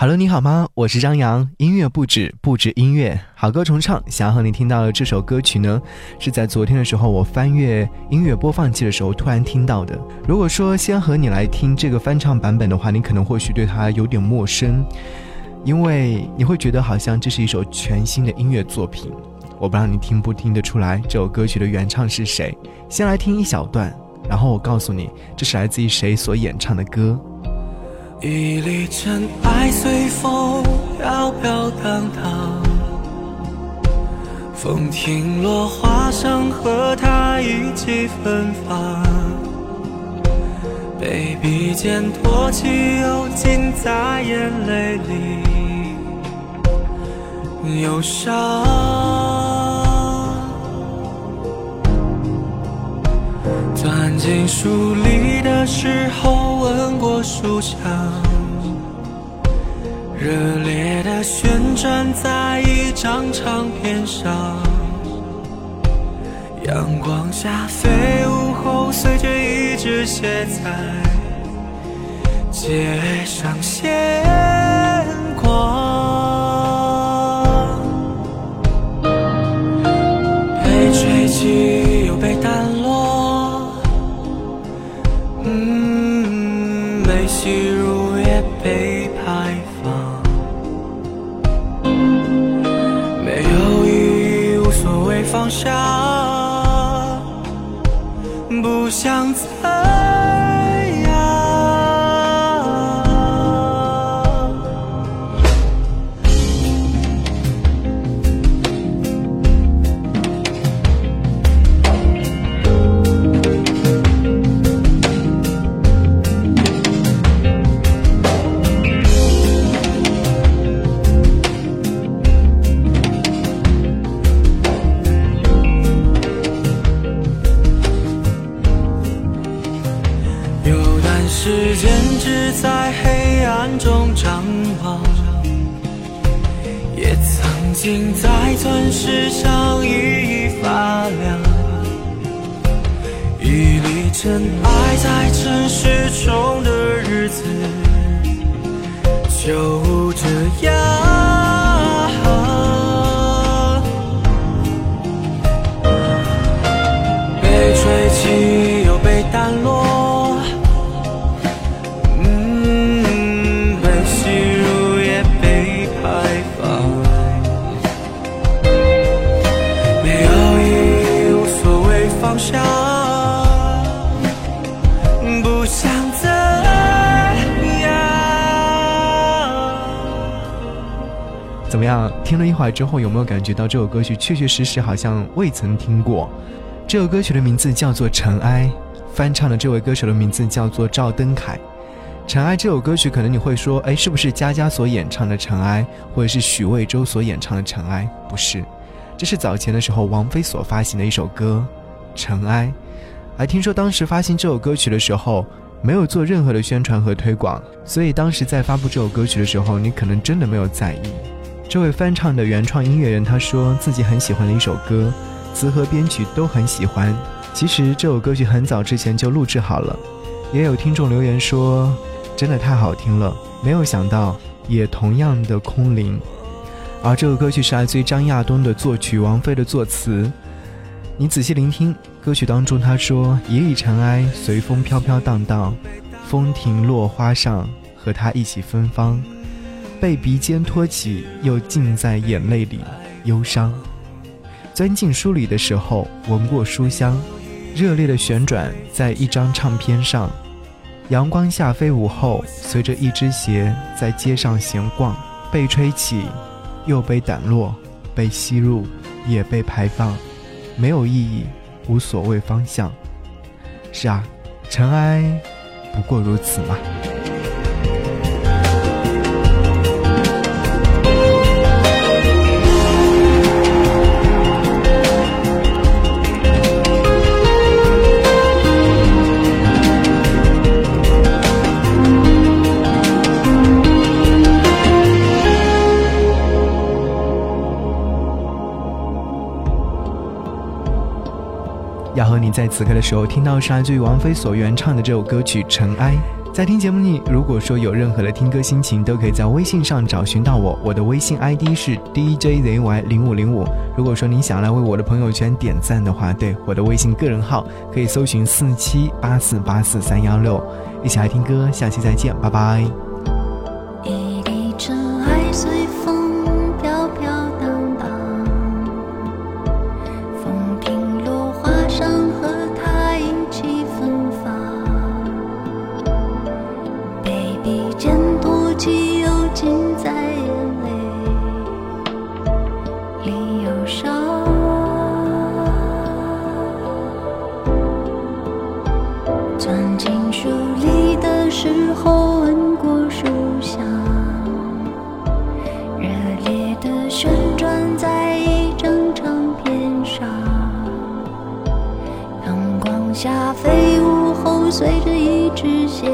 Hello，你好吗？我是张扬，音乐不止，不止音乐，好歌重唱。想要和你听到的这首歌曲呢，是在昨天的时候，我翻阅音乐播放器的时候突然听到的。如果说先和你来听这个翻唱版本的话，你可能或许对它有点陌生，因为你会觉得好像这是一首全新的音乐作品。我不知道你听不听得出来这首歌曲的原唱是谁。先来听一小段，然后我告诉你这是来自于谁所演唱的歌。一粒尘埃随风飘飘荡荡，风停落，花香和它一起芬芳。被笔尖托起，又浸在眼泪里，忧伤。钻进书里的时候，吻过书香，热烈的旋转在一张唱片上，阳光下飞舞后，随着一直写在街上写方向，不想再时间只在黑暗中张望，也曾经在钻石上熠熠发亮。一粒尘埃在尘世中的日子，就这样。怎么样？听了一会儿之后，有没有感觉到这首歌曲确确实实好像未曾听过？这首歌曲的名字叫做《尘埃》，翻唱的这位歌手的名字叫做赵登凯。《尘埃》这首歌曲，可能你会说，哎，是不是佳佳所演唱的《尘埃》，或者是许魏洲所演唱的《尘埃》？不是，这是早前的时候王菲所发行的一首歌《尘埃》。而听说当时发行这首歌曲的时候，没有做任何的宣传和推广，所以当时在发布这首歌曲的时候，你可能真的没有在意。这位翻唱的原创音乐人，他说自己很喜欢的一首歌，词和编曲都很喜欢。其实这首歌曲很早之前就录制好了，也有听众留言说，真的太好听了，没有想到也同样的空灵。而这首歌曲是来自于张亚东的作曲，王菲的作词。你仔细聆听歌曲当中，他说：“一粒尘埃随风飘飘荡荡，风停落花上，和他一起芬芳。”被鼻尖托起，又浸在眼泪里，忧伤。钻进书里的时候，闻过书香，热烈的旋转在一张唱片上。阳光下飞舞后，随着一只鞋在街上闲逛，被吹起，又被掸落，被吸入，也被排放，没有意义，无所谓方向。是啊，尘埃不过如此嘛。要和你在此刻的时候听到是来自于王菲所原唱的这首歌曲《尘埃》。在听节目里，如果说有任何的听歌心情，都可以在微信上找寻到我，我的微信 ID 是 DJZY 零五零五。如果说你想来为我的朋友圈点赞的话，对我的微信个人号可以搜寻四七八四八四三幺六，一起来听歌，下期再见，拜拜。下飞舞后随着一只鞋